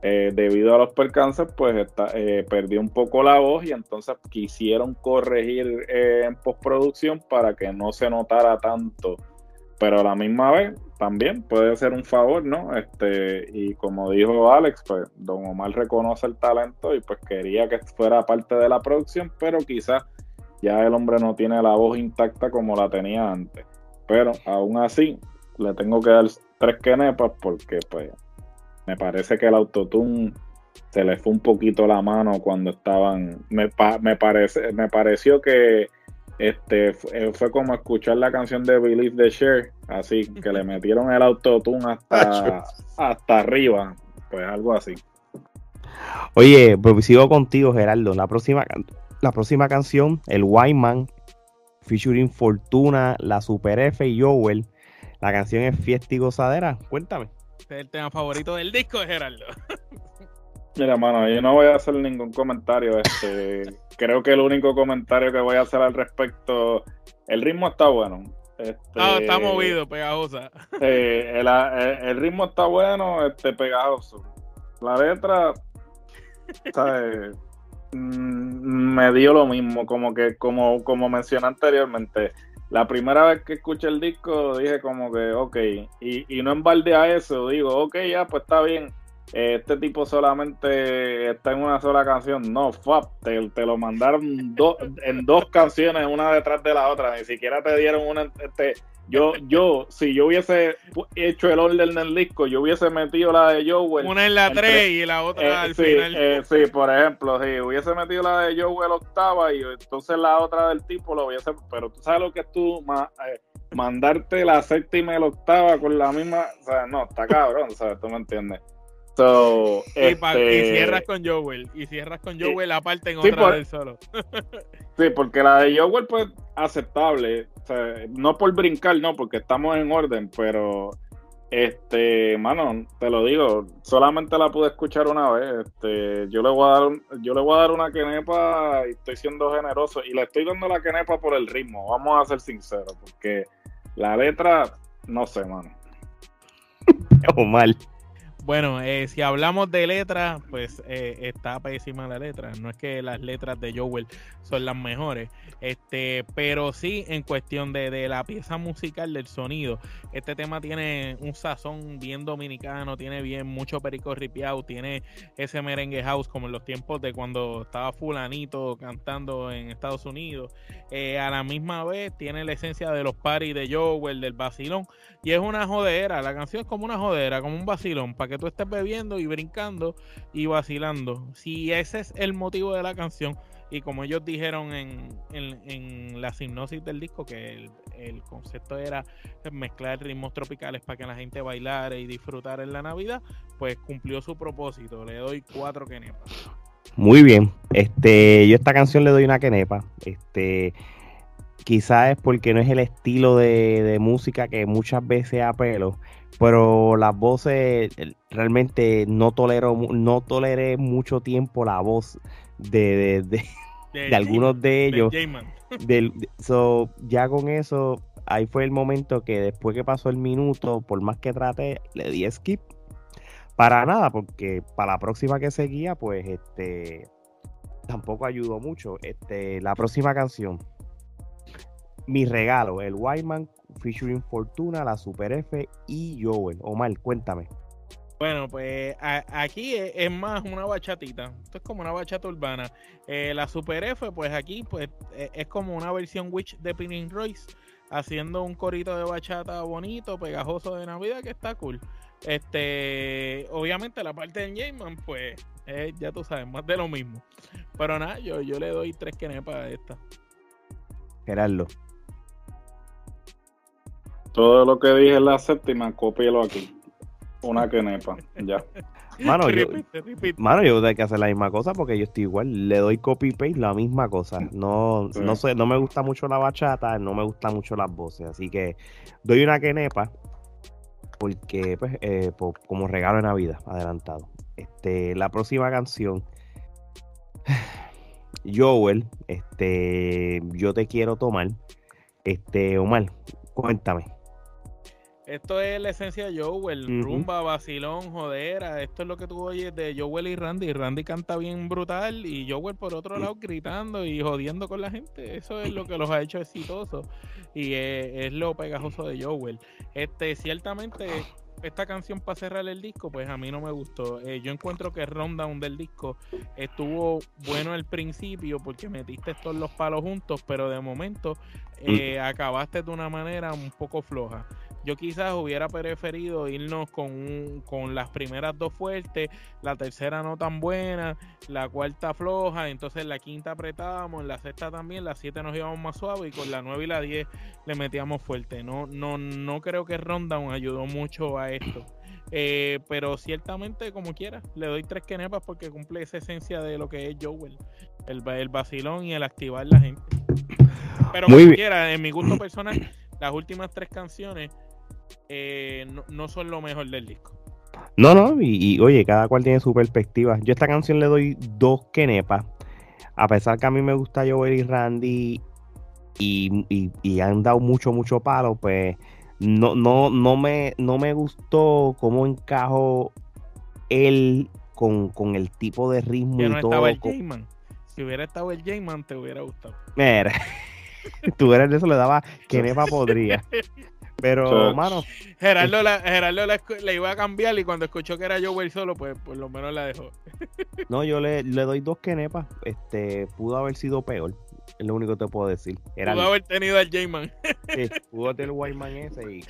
eh, debido a los percances, pues está, eh, perdió un poco la voz y entonces quisieron corregir eh, en postproducción para que no se notara tanto. Pero a la misma vez, también puede ser un favor, ¿no? Este, y como dijo Alex, pues Don Omar reconoce el talento y pues quería que fuera parte de la producción, pero quizás ya el hombre no tiene la voz intacta como la tenía antes. Pero aún así, le tengo que dar tres quenepas porque pues me parece que el autotune se le fue un poquito la mano cuando estaban. Me, me, parece, me pareció que este eh, fue como escuchar la canción de Believe the Share, así que le metieron el autotune hasta, hasta arriba, pues algo así. Oye, pues sigo contigo, Gerardo. La próxima, la próxima canción, el Wyman, featuring Fortuna, la Super F y Joel. La canción es Fiesta y Gozadera. Cuéntame. Este es el tema favorito del disco de Gerardo. Mira, mano, yo no voy a hacer ningún comentario. Este, creo que el único comentario que voy a hacer al respecto, el ritmo está bueno. Este, ah, está movido, pegajosa. Eh, el, ritmo está bueno, este, pegajoso. La letra, ¿sabes? Mm, me dio lo mismo, como que, como, como mencioné anteriormente la primera vez que escuché el disco dije como que, ok, y, y no en a eso, digo, ok, ya, pues está bien, este tipo solamente está en una sola canción. No, fuck, te, te lo mandaron en dos canciones, una detrás de la otra, ni siquiera te dieron una... Este, yo, yo, si yo hubiese hecho el orden del disco, yo hubiese metido la de Joel. Una en la 3 y la otra eh, al sí, final. Eh, sí, por ejemplo, si hubiese metido la de Joel octava y entonces la otra del tipo lo hubiese. Pero tú sabes lo que es tú eh, mandarte la séptima y la octava con la misma. O sea, no, está cabrón, ¿sabes? Tú me entiendes. So, y, este... y, cierras con Joel. Y cierras con Joel aparte en otra del solo. sí, porque la de Joel, pues, aceptable. O sea, no por brincar, no, porque estamos en orden, pero este, mano, te lo digo, solamente la pude escuchar una vez. Este, yo le voy a dar, yo le voy a dar una quenepa y estoy siendo generoso y le estoy dando la quenepa por el ritmo. Vamos a ser sinceros, porque la letra, no sé, mano. o mal. Bueno, eh, si hablamos de letras, pues eh, está pésima la letra. No es que las letras de Joel son las mejores, este, pero sí en cuestión de, de, la pieza musical, del sonido. Este tema tiene un sazón bien dominicano, tiene bien mucho perico ripiao, tiene ese merengue house como en los tiempos de cuando estaba fulanito cantando en Estados Unidos. Eh, a la misma vez tiene la esencia de los paris de Joel, del vacilón, y es una jodera. La canción es como una jodera, como un vacilón, para que tú estés bebiendo y brincando y vacilando. Si ese es el motivo de la canción, y como ellos dijeron en, en, la hipnosis del disco, que el, concepto era mezclar ritmos tropicales para que la gente bailara y disfrutara en la Navidad, pues cumplió su propósito. Le doy cuatro quenepas. Muy bien. Este, yo esta canción le doy una quenepa. Este, quizás es porque no es el estilo de, de música que muchas veces apelo, pero las voces realmente no tolero, no toleré mucho tiempo la voz de, de, de, algunos de ellos. Del, so, ya con eso, ahí fue el momento que después que pasó el minuto, por más que trate, le di skip. Para nada, porque para la próxima que seguía, pues este tampoco ayudó mucho. Este, la próxima canción, mi regalo, el Whiteman featuring Fortuna, la Super F y Joel. Omar, cuéntame. Bueno, pues aquí es, más una bachatita. Esto es como una bachata urbana. Eh, la Super F, pues aquí pues e, es como una versión Witch de Pinning Royce, haciendo un corito de bachata bonito, pegajoso de Navidad, que está cool. Este, obviamente la parte de Jameman, pues ya tú sabes, más de lo mismo. Pero nada, yo, yo le doy tres quenepas a esta. Gerardo. Todo lo que dije en la séptima, cópielo aquí. Una quenepa, ya. Mano, yo, mano, yo tengo que hacer la misma cosa porque yo estoy igual. Le doy copy paste la misma cosa. No, no sé, no me gusta mucho la bachata, no me gustan mucho las voces. Así que doy una quenepa porque, pues, eh, como regalo de Navidad, adelantado. Este, la próxima canción. Joel, este, yo te quiero tomar. Este, Omar, cuéntame. Esto es la esencia de Joel, rumba, vacilón, jodera. Esto es lo que tú oyes de Joel y Randy. Randy canta bien brutal y Joel por otro lado gritando y jodiendo con la gente. Eso es lo que los ha hecho exitosos y es, es lo pegajoso de Joel. Este, ciertamente esta canción para cerrar el disco, pues a mí no me gustó. Eh, yo encuentro que Rundown del disco estuvo bueno al principio porque metiste todos los palos juntos, pero de momento mm. eh, acabaste de una manera un poco floja. Yo quizás hubiera preferido irnos con, con las primeras dos fuertes, la tercera no tan buena, la cuarta floja, entonces la quinta apretábamos, la sexta también, la siete nos íbamos más suave y con la nueve y la diez le metíamos fuerte. No, no, no creo que Rundown ayudó mucho a esto. Eh, pero ciertamente, como quiera, le doy tres quenepas porque cumple esa esencia de lo que es Joel, el, el vacilón y el activar la gente. Pero como quiera, en mi gusto personal, las últimas tres canciones eh, no, son lo mejor del disco. No, no, y, oye, cada cual tiene su perspectiva. Yo a esta canción le doy dos quenepas. A pesar que a mí me gusta Joel y Randy y, han dado mucho, mucho palo, pues no, no, no, me, no me gustó cómo encajó él con, el tipo de ritmo y todo. Si hubiera estado el J-Man, te hubiera gustado. Mira, tú eres de eso, le daba quenepa podría. Pero, mano. Gerardo, la, Gerardo la, iba a cambiar y cuando escuchó que era Joel solo, pues por lo menos la dejó. no, yo le, le doy dos quenepas. Este, pudo haber sido peor. Es lo único que te puedo decir. pudo haber tenido al J-Man. sí, pudo tener el Whiteman ese y.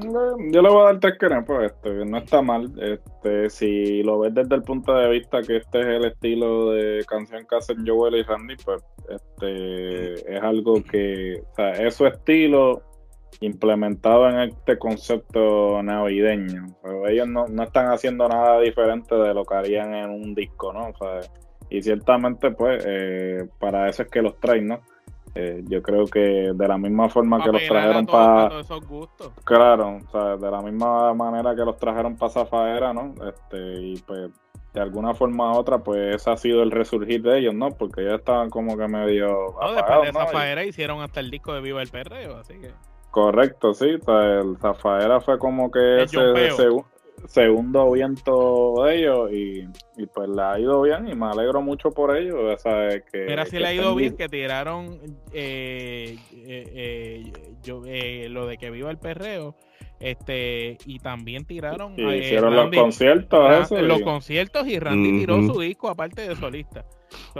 Yo le voy a dar tres quenepas. Este, no está mal. Este, si lo ves desde el punto de vista que este es el estilo de canción que hacen Joel y Randy, pues este es algo que, o sea, es su estilo implementado en este concepto navideño. ellos no, están haciendo nada diferente de lo que harían en un disco, ¿no? y ciertamente, pues, eh, para eso es que los traen, ¿no? Eh, yo creo que de la misma forma que los trajeron para. Claro, o sea, de la misma manera que los trajeron para Zafaera, ¿no? Este, y pues de alguna forma u otra, pues ese ha sido el resurgir de ellos, ¿no? Porque ya estaban como que medio. No, después de Zafaera hicieron hasta el disco de Viva el Perreo, así que. Correcto, sí. el Zafaera fue como que ese, segundo viento de ellos y, pues le ha ido bien y me alegro mucho por ellos. que, Mira, si le ha ido bien que tiraron eh, eh, eh, lo de que viva el perreo este y también tiraron hicieron los conciertos los conciertos y Randy tiró su disco aparte de solista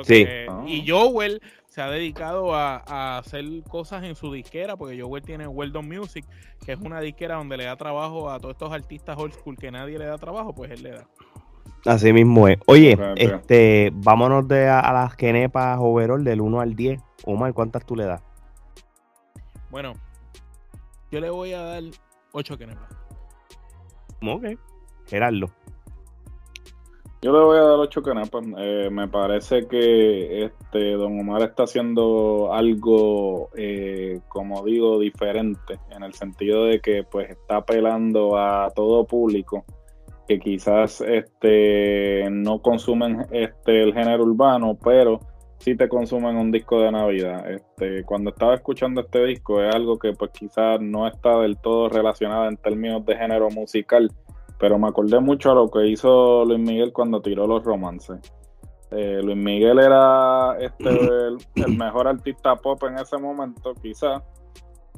sí. y Joel se ha dedicado a, hacer cosas en su disquera, porque Joel tiene Weldon Music, que es una disquera donde le da trabajo a todos estos artistas old school que nadie le da trabajo, pues él le da. Así mismo es. Oye, este, vámonos de a, las kenepas overall del 1 al 10. Omar, ¿cuántas tú le das? Bueno, yo le voy a dar 8 kenepas. Ok. Gerardo. Yo le voy a dar ocho canepas. Eh, me parece que este Don Omar está haciendo algo, eh, como digo, diferente, en el sentido de que pues está apelando a todo público que quizás este no consumen este el género urbano, pero sí te consumen un disco de Navidad. Este, cuando estaba escuchando este disco es algo que pues quizás no está del todo relacionado en términos de género musical, pero me acordé mucho a lo que hizo Luis Miguel cuando tiró los romances. Eh, Luis Miguel era este, el, mejor artista pop en ese momento, quizás,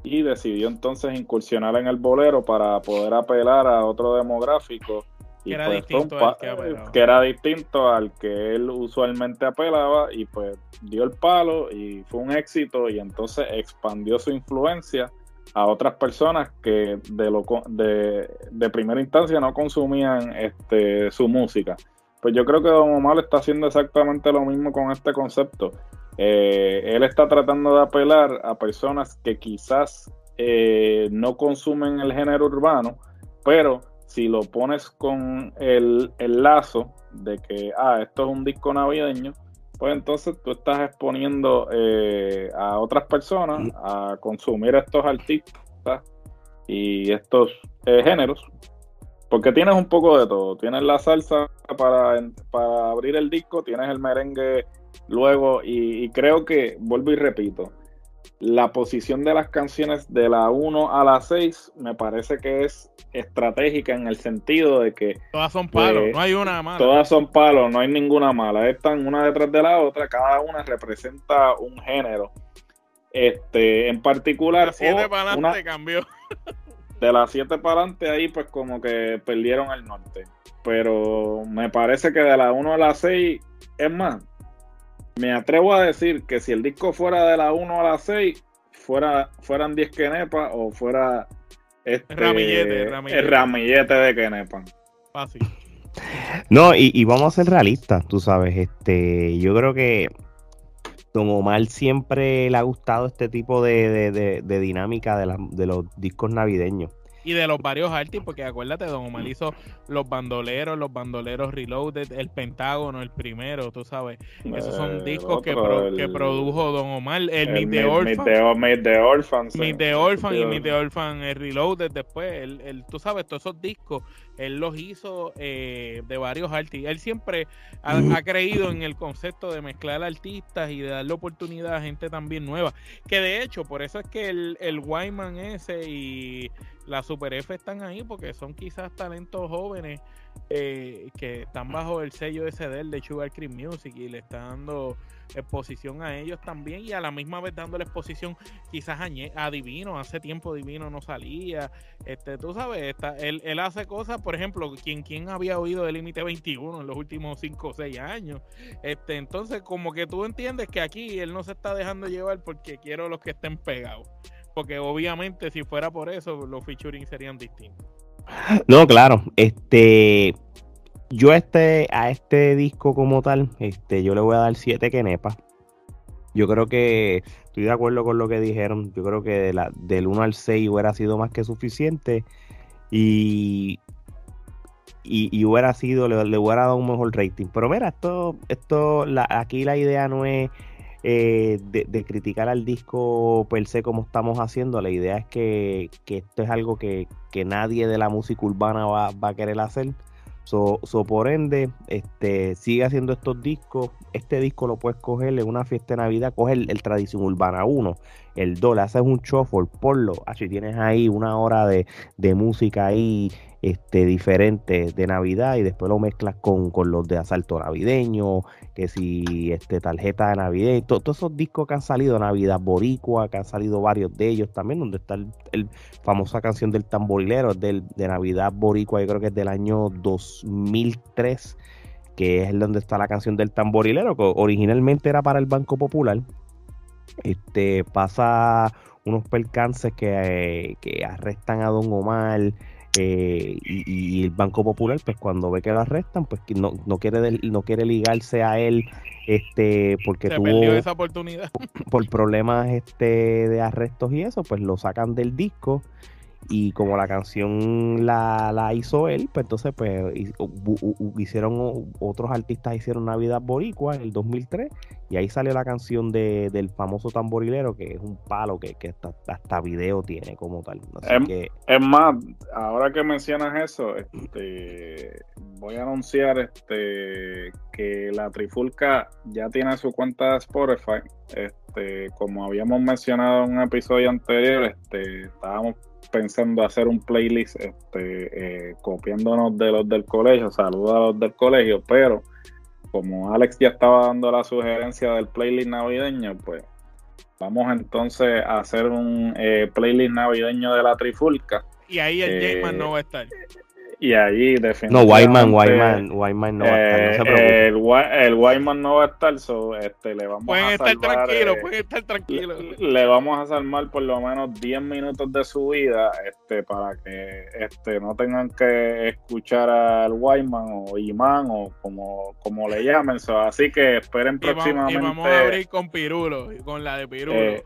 y decidió entonces incursionar en el bolero para poder apelar a otro demográfico. Era pues, distinto al que, que, era distinto al que él usualmente apelaba y pues dio el palo y fue un éxito y entonces expandió su influencia a otras personas que de, lo, de, de primera instancia no consumían este, su música. Pues yo creo que Don Omar está haciendo exactamente lo mismo con este concepto. Eh, él está tratando de apelar a personas que quizás eh, no consumen el género urbano, pero si lo pones con el, el, lazo de que, ah, esto es un disco navideño, pues entonces tú estás exponiendo eh, a otras personas a consumir estos artistas y estos eh, géneros, porque tienes un poco de todo. Tienes la salsa para, para abrir el disco, tienes el merengue luego y creo que, vuelvo y repito, la posición de las canciones de la 1 a la 6 me parece que es estratégica en el sentido de que todas son palos, no hay una mala. Todas son palos, no hay ninguna mala. Están una detrás de la otra, cada una representa un género. Este, en particular, de para adelante cambió. De las 7 para adelante ahí pues como que perdieron el norte. Pero me parece que de la 1 a la 6 es más, me atrevo a decir que si el disco fuera de la 1 a la 6, fuera, fueran 10 Kenepa o fuera este, ramillete, el ramillete de Kenepa. Fácil. No, y, vamos a ser realistas, tú sabes, este, yo creo que Don Omar siempre le ha gustado este tipo de, dinámica de, de los discos navideños y de los varios artistas, porque acuérdate, Don Omar hizo los bandoleros, los bandoleros Reloaded, el Pentágono, el primero, tú sabes. Esos son discos que, que, produjo Don Omar, el, Meet the Orphan. Meet the Orphan, Meet the Orphan y Meet the Orphan el Reloaded después. El, tú sabes, todos esos discos, él los hizo eh, de varios artistas. Él siempre ha, ha, creído en el concepto de mezclar artistas y de darle oportunidad a gente también nueva. Que de hecho, por eso es que el, el Wyman ese y la Super F están ahí porque son quizás talentos jóvenes eh, que están bajo el sello ese de, de Sugar Cream Music y le está dando exposición a ellos también y a la misma vez dándole exposición quizás a, Divino, hace tiempo Divino no salía, este, tú sabes, está, él, él, hace cosas, por ejemplo, quien, quien había oído del Límite 21 en los últimos 5 o 6 años, este, entonces como que tú entiendes que aquí él no se está dejando llevar porque quiero los que estén pegados porque obviamente si fuera por eso los featuring serían distintos. No, claro, este yo este a este disco como tal, este yo le voy a dar 7 kenepas. Yo creo que estoy de acuerdo con lo que dijeron. Yo creo que de la, del 1 al 6 hubiera sido más que suficiente. Y, y, hubiera sido, le, hubiera dado un mejor rating. Pero mira, esto, esto la, aquí la idea no es eh, de, criticar al disco per se como estamos haciendo. La idea es que, esto es algo que, nadie de la música urbana va, a querer hacer. So, por ende, este, sigue haciendo estos discos. Este disco lo puedes coger en una fiesta de Navidad, coge el, Tradición Urbana 1, el 2, le haces un shuffle, ponlo. Así tienes ahí una hora de, de música ahí este, diferente de Navidad y después lo mezclas con, los de asalto navideño, que si este, tarjeta de Navidad, todos esos discos que han salido, Navidad Boricua, que han salido varios de ellos también, donde está el, famosa canción del tamborilero, del, de Navidad Boricua, yo creo que es del año 2003 que es donde está la canción del tamborilero, que originalmente era para el Banco Popular. Este pasa unos percances que, que arrestan a Don Omar, eh, y, el Banco Popular, pues cuando ve que lo arrestan, pues no, no quiere no quiere ligarse a él, este, porque tuvo esa oportunidad. por problemas este de arrestos y eso, pues lo sacan del disco y como la canción la, la hizo él, pues entonces pues hicieron otros artistas hicieron Navidad Boricua en el 2003 y ahí salió la canción de, del famoso tamborilero que es un palo que, que hasta, hasta, video tiene como tal. es, es, más, ahora que mencionas eso, este, voy a anunciar este que la Trifulca ya tiene su cuenta de Spotify. Este, como habíamos mencionado en un episodio anterior, este, estábamos pensando hacer un playlist este, eh, copiándonos de los del colegio, saludos a los del colegio, pero como Alex ya estaba dando la sugerencia del playlist navideño, pues vamos entonces a hacer un eh, playlist navideño de la Trifulca. Y ahí el eh, no va a estar y ahí definitivamente... No, Wyman, Wyman, Wyman no va a estar, no se eh, El, el Wyman no va a estar, so, este, le vamos pueden a estar tranquilos, eh, pueden estar tranquilos. Le, vamos a salvar por lo menos 10 minutos de su vida este, para que este, no tengan que escuchar al Wyman o Iman o como, como le llamen. So, así que esperen próximamente. y vamos a abrir con Pirulo, con la de Pirulo. Eh,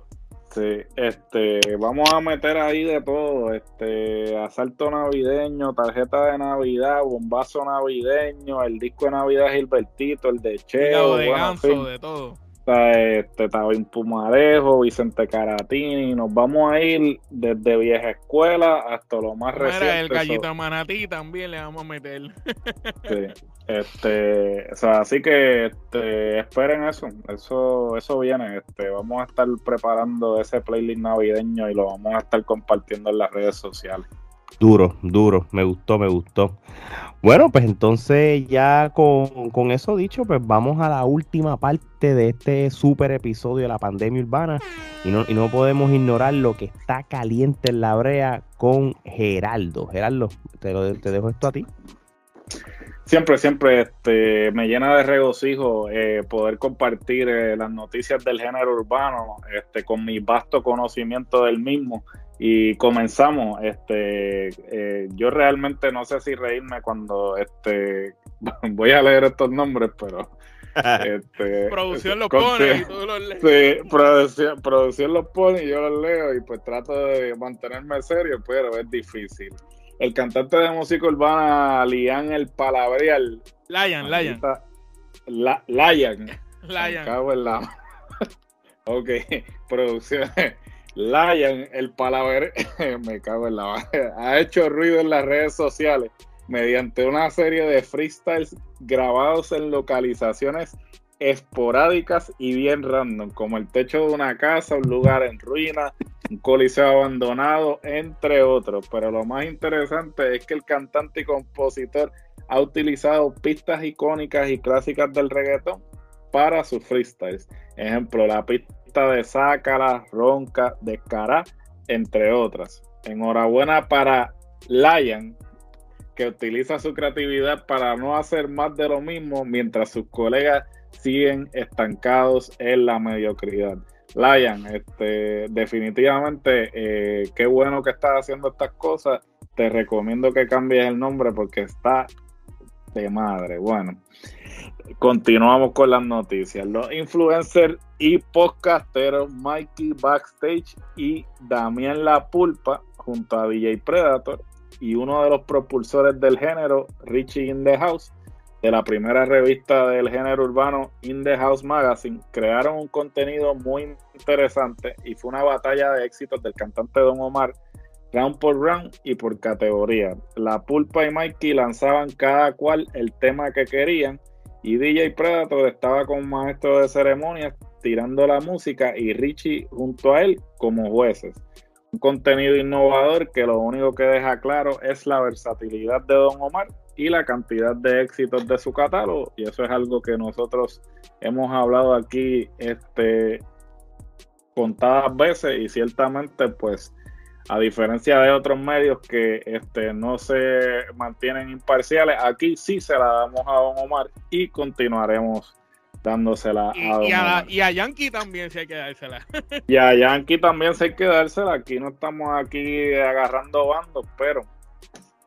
Sí, este, vamos a meter ahí de todo, este, asalto navideño, tarjeta de Navidad, bombazo navideño, el disco de Navidad Gilbertito, el de Cheo, de ganso, de todo. Este, Tabín Pumarejo, Vicente Caratini, nos vamos a ir desde vieja escuela hasta lo más reciente. el gallito manatí también le vamos a meter. Sí. Este, o sea, así que este, esperen eso, eso, eso viene. Este, vamos a estar preparando ese playlist navideño y lo vamos a estar compartiendo en las redes sociales. Duro, duro, me gustó, me gustó. Bueno, pues entonces ya con, eso dicho, pues vamos a la última parte de este super episodio de la pandemia urbana y no, y no podemos ignorar lo que está caliente en la brea con Geraldo. Geraldo, te, lo, te dejo esto a ti. Siempre, siempre este, me llena de regocijo eh, poder compartir eh, las noticias del género urbano este, con mi vasto conocimiento del mismo. Y comenzamos. Este, eh, yo realmente no sé si reírme cuando este, voy a leer estos nombres, pero este, producción los pone y tú los lees. Sí, producción, producción los pone y yo los leo y pues trato de mantenerme serio, pero es difícil el cantante de música urbana Lian el Palabrial. Lion, Lion. La, Lion. Lion. Cago en la... ok, producción. Lion el Palabrial. me cago en la... ha hecho ruido en las redes sociales mediante una serie de freestyles grabados en localizaciones esporádicas y bien random, como el techo de una casa, un lugar en ruina, un coliseo abandonado, entre otros. Pero lo más interesante es que el cantante y compositor ha utilizado pistas icónicas y clásicas del reggaetón para sus freestyles. Ejemplo, la pista de Sácala, Ronca, Descará, entre otras. Enhorabuena para Lion, que utiliza su creatividad para no hacer más de lo mismo mientras sus colegas siguen estancados en la mediocridad. Lion, este, definitivamente, eh, qué bueno que estás haciendo estas cosas. Te recomiendo que cambies el nombre porque está de madre. Bueno, continuamos con las noticias. Los influencers y podcasteros Mikey Backstage y Damián La Pulpa, junto a DJ Predator, y uno de los propulsores del género, Richie in the House, de la primera revista del género urbano In the House Magazine, crearon un contenido muy interesante y fue una batalla de éxitos del cantante Don Omar, round por round y por categoría. La Pulpa y Mikey lanzaban cada cual el tema que querían y DJ Predator estaba como maestro de ceremonias tirando la música y Richie junto a él como jueces. Un contenido innovador que lo único que deja claro es la versatilidad de Don Omar y la cantidad de éxitos de su catálogo. Y eso es algo que nosotros hemos hablado aquí este, contadas veces y ciertamente pues a diferencia de otros medios que este, no se mantienen imparciales, aquí sí se la damos a Don Omar y continuaremos dándosela a Don Omar. y a Yankee también se hay que dársela. y a Yankee también se hay que dársela. Aquí no estamos aquí agarrando bandos, pero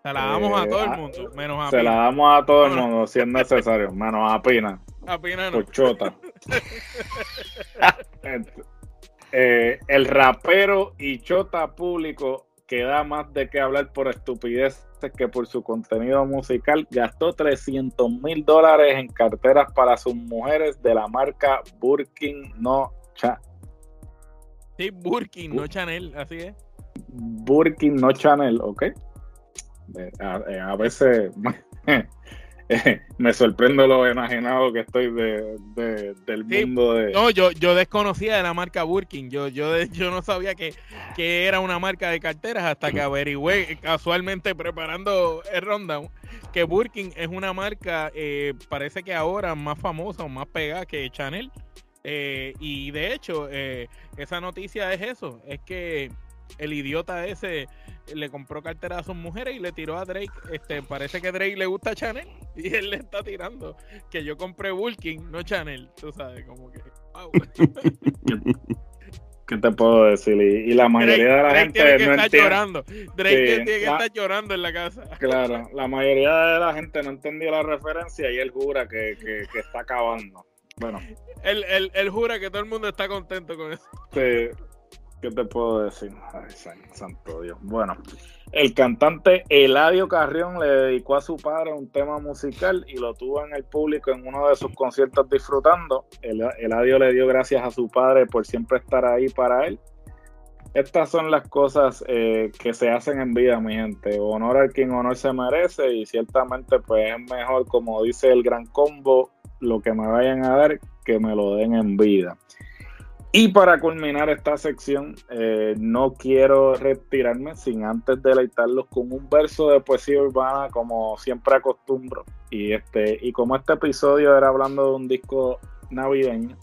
se la damos a todo el eh, mundo, menos a Se la damos a todo el mundo si es necesario, menos a Pina. A Pina no. chota. Eh, el rapero y chota público que da más de qué hablar por estupideces que por su contenido musical, gastó 300 mil dólares en carteras para sus mujeres de la marca Burkin No Chanel. Sí, Burkin, no Chanel, así es. Burkin No Chanel, ok. Eh, eh, a veces me sorprendo lo enajenado que estoy de, del mundo de. No, yo, yo desconocía de la marca Burkin. Yo, yo, yo no sabía que, que era una marca de carteras hasta que averigüé casualmente preparando el rundown que Burkin es una marca, eh, parece que ahora más famosa o más pegada que Chanel. Eh, y de hecho, eh, esa noticia es eso: es que el idiota ese le compró cartera a sus mujeres y le tiró a Drake. Este, parece que Drake le gusta Chanel y él le está tirando que yo compré Bulking, no Chanel. Tú sabes, como que. ¿Qué te puedo decir? Y, la mayoría de la gente tiene que no estar llorando. Drake tiene que estar llorando en la casa. Claro, la mayoría de la gente no entendió la referencia y él jura que, que, está acabando. Bueno. Él, él, él, jura que todo el mundo está contento con eso. Sí, ¿Qué te puedo decir? Ay, santo Dios. Bueno, el cantante Eladio Carrión le dedicó a su padre un tema musical y lo tuvo en el público en uno de sus conciertos disfrutando. Eladio le dio gracias a su padre por siempre estar ahí para él. Estas son las cosas eh, que se hacen en vida, mi gente. Honor al quien honor se merece y ciertamente pues es mejor, como dice el gran combo, lo que me vayan a dar, que me lo den en vida. Y para culminar esta sección, eh, no quiero retirarme sin antes deleitarlos con un verso de poesía urbana, como siempre acostumbro. Y este, y como este episodio era hablando de un disco navideño,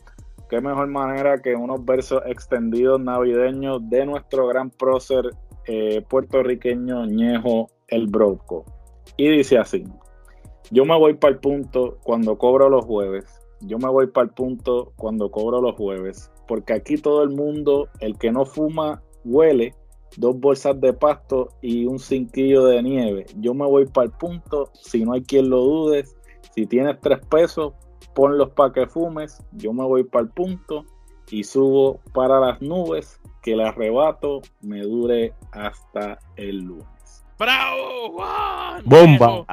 qué mejor manera que unos versos extendidos navideños de nuestro gran prócer eh, puertorriqueño Ñejo el Broco. Y dice así: Yo me voy para el punto cuando cobro los jueves. Yo me voy para el punto cuando cobro los jueves porque aquí todo el mundo, el que no fuma, huele, dos bolsas de pasto y un cinquillo de nieve. Yo me voy para el punto, si no hay quien lo dudes, si tienes tres pesos, ponlos para que fumes, yo me voy para el punto y subo para las nubes, que el arrebato me dure hasta el lunes. ¡Bravo, Juan! ¡Bomba!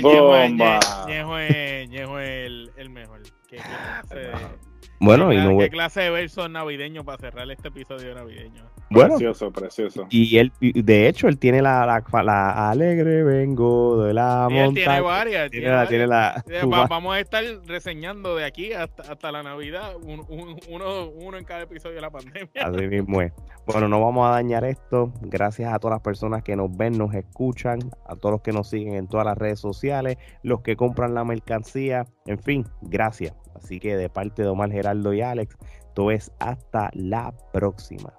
¡Bomba! Ñejo es, el, el, mejor. Que, bueno, ¿Qué, y no... ¿Qué clase de verso navideño para cerrar este episodio navideño? Bueno, precioso, precioso. Y él, de hecho, él tiene la, la, alegre vengo de la montaña. Él tiene varias. Tiene, la, vamos a estar reseñando de aquí hasta, hasta la Navidad, uno, uno en cada episodio de la pandemia. Así mismo es. Bueno, no vamos a dañar esto. Gracias a todas las personas que nos ven, nos escuchan, a todos los que nos siguen en todas las redes sociales, los que compran la mercancía, en fin, gracias. Así que de parte de Omar Geraldo y Alex, todo es hasta la próxima.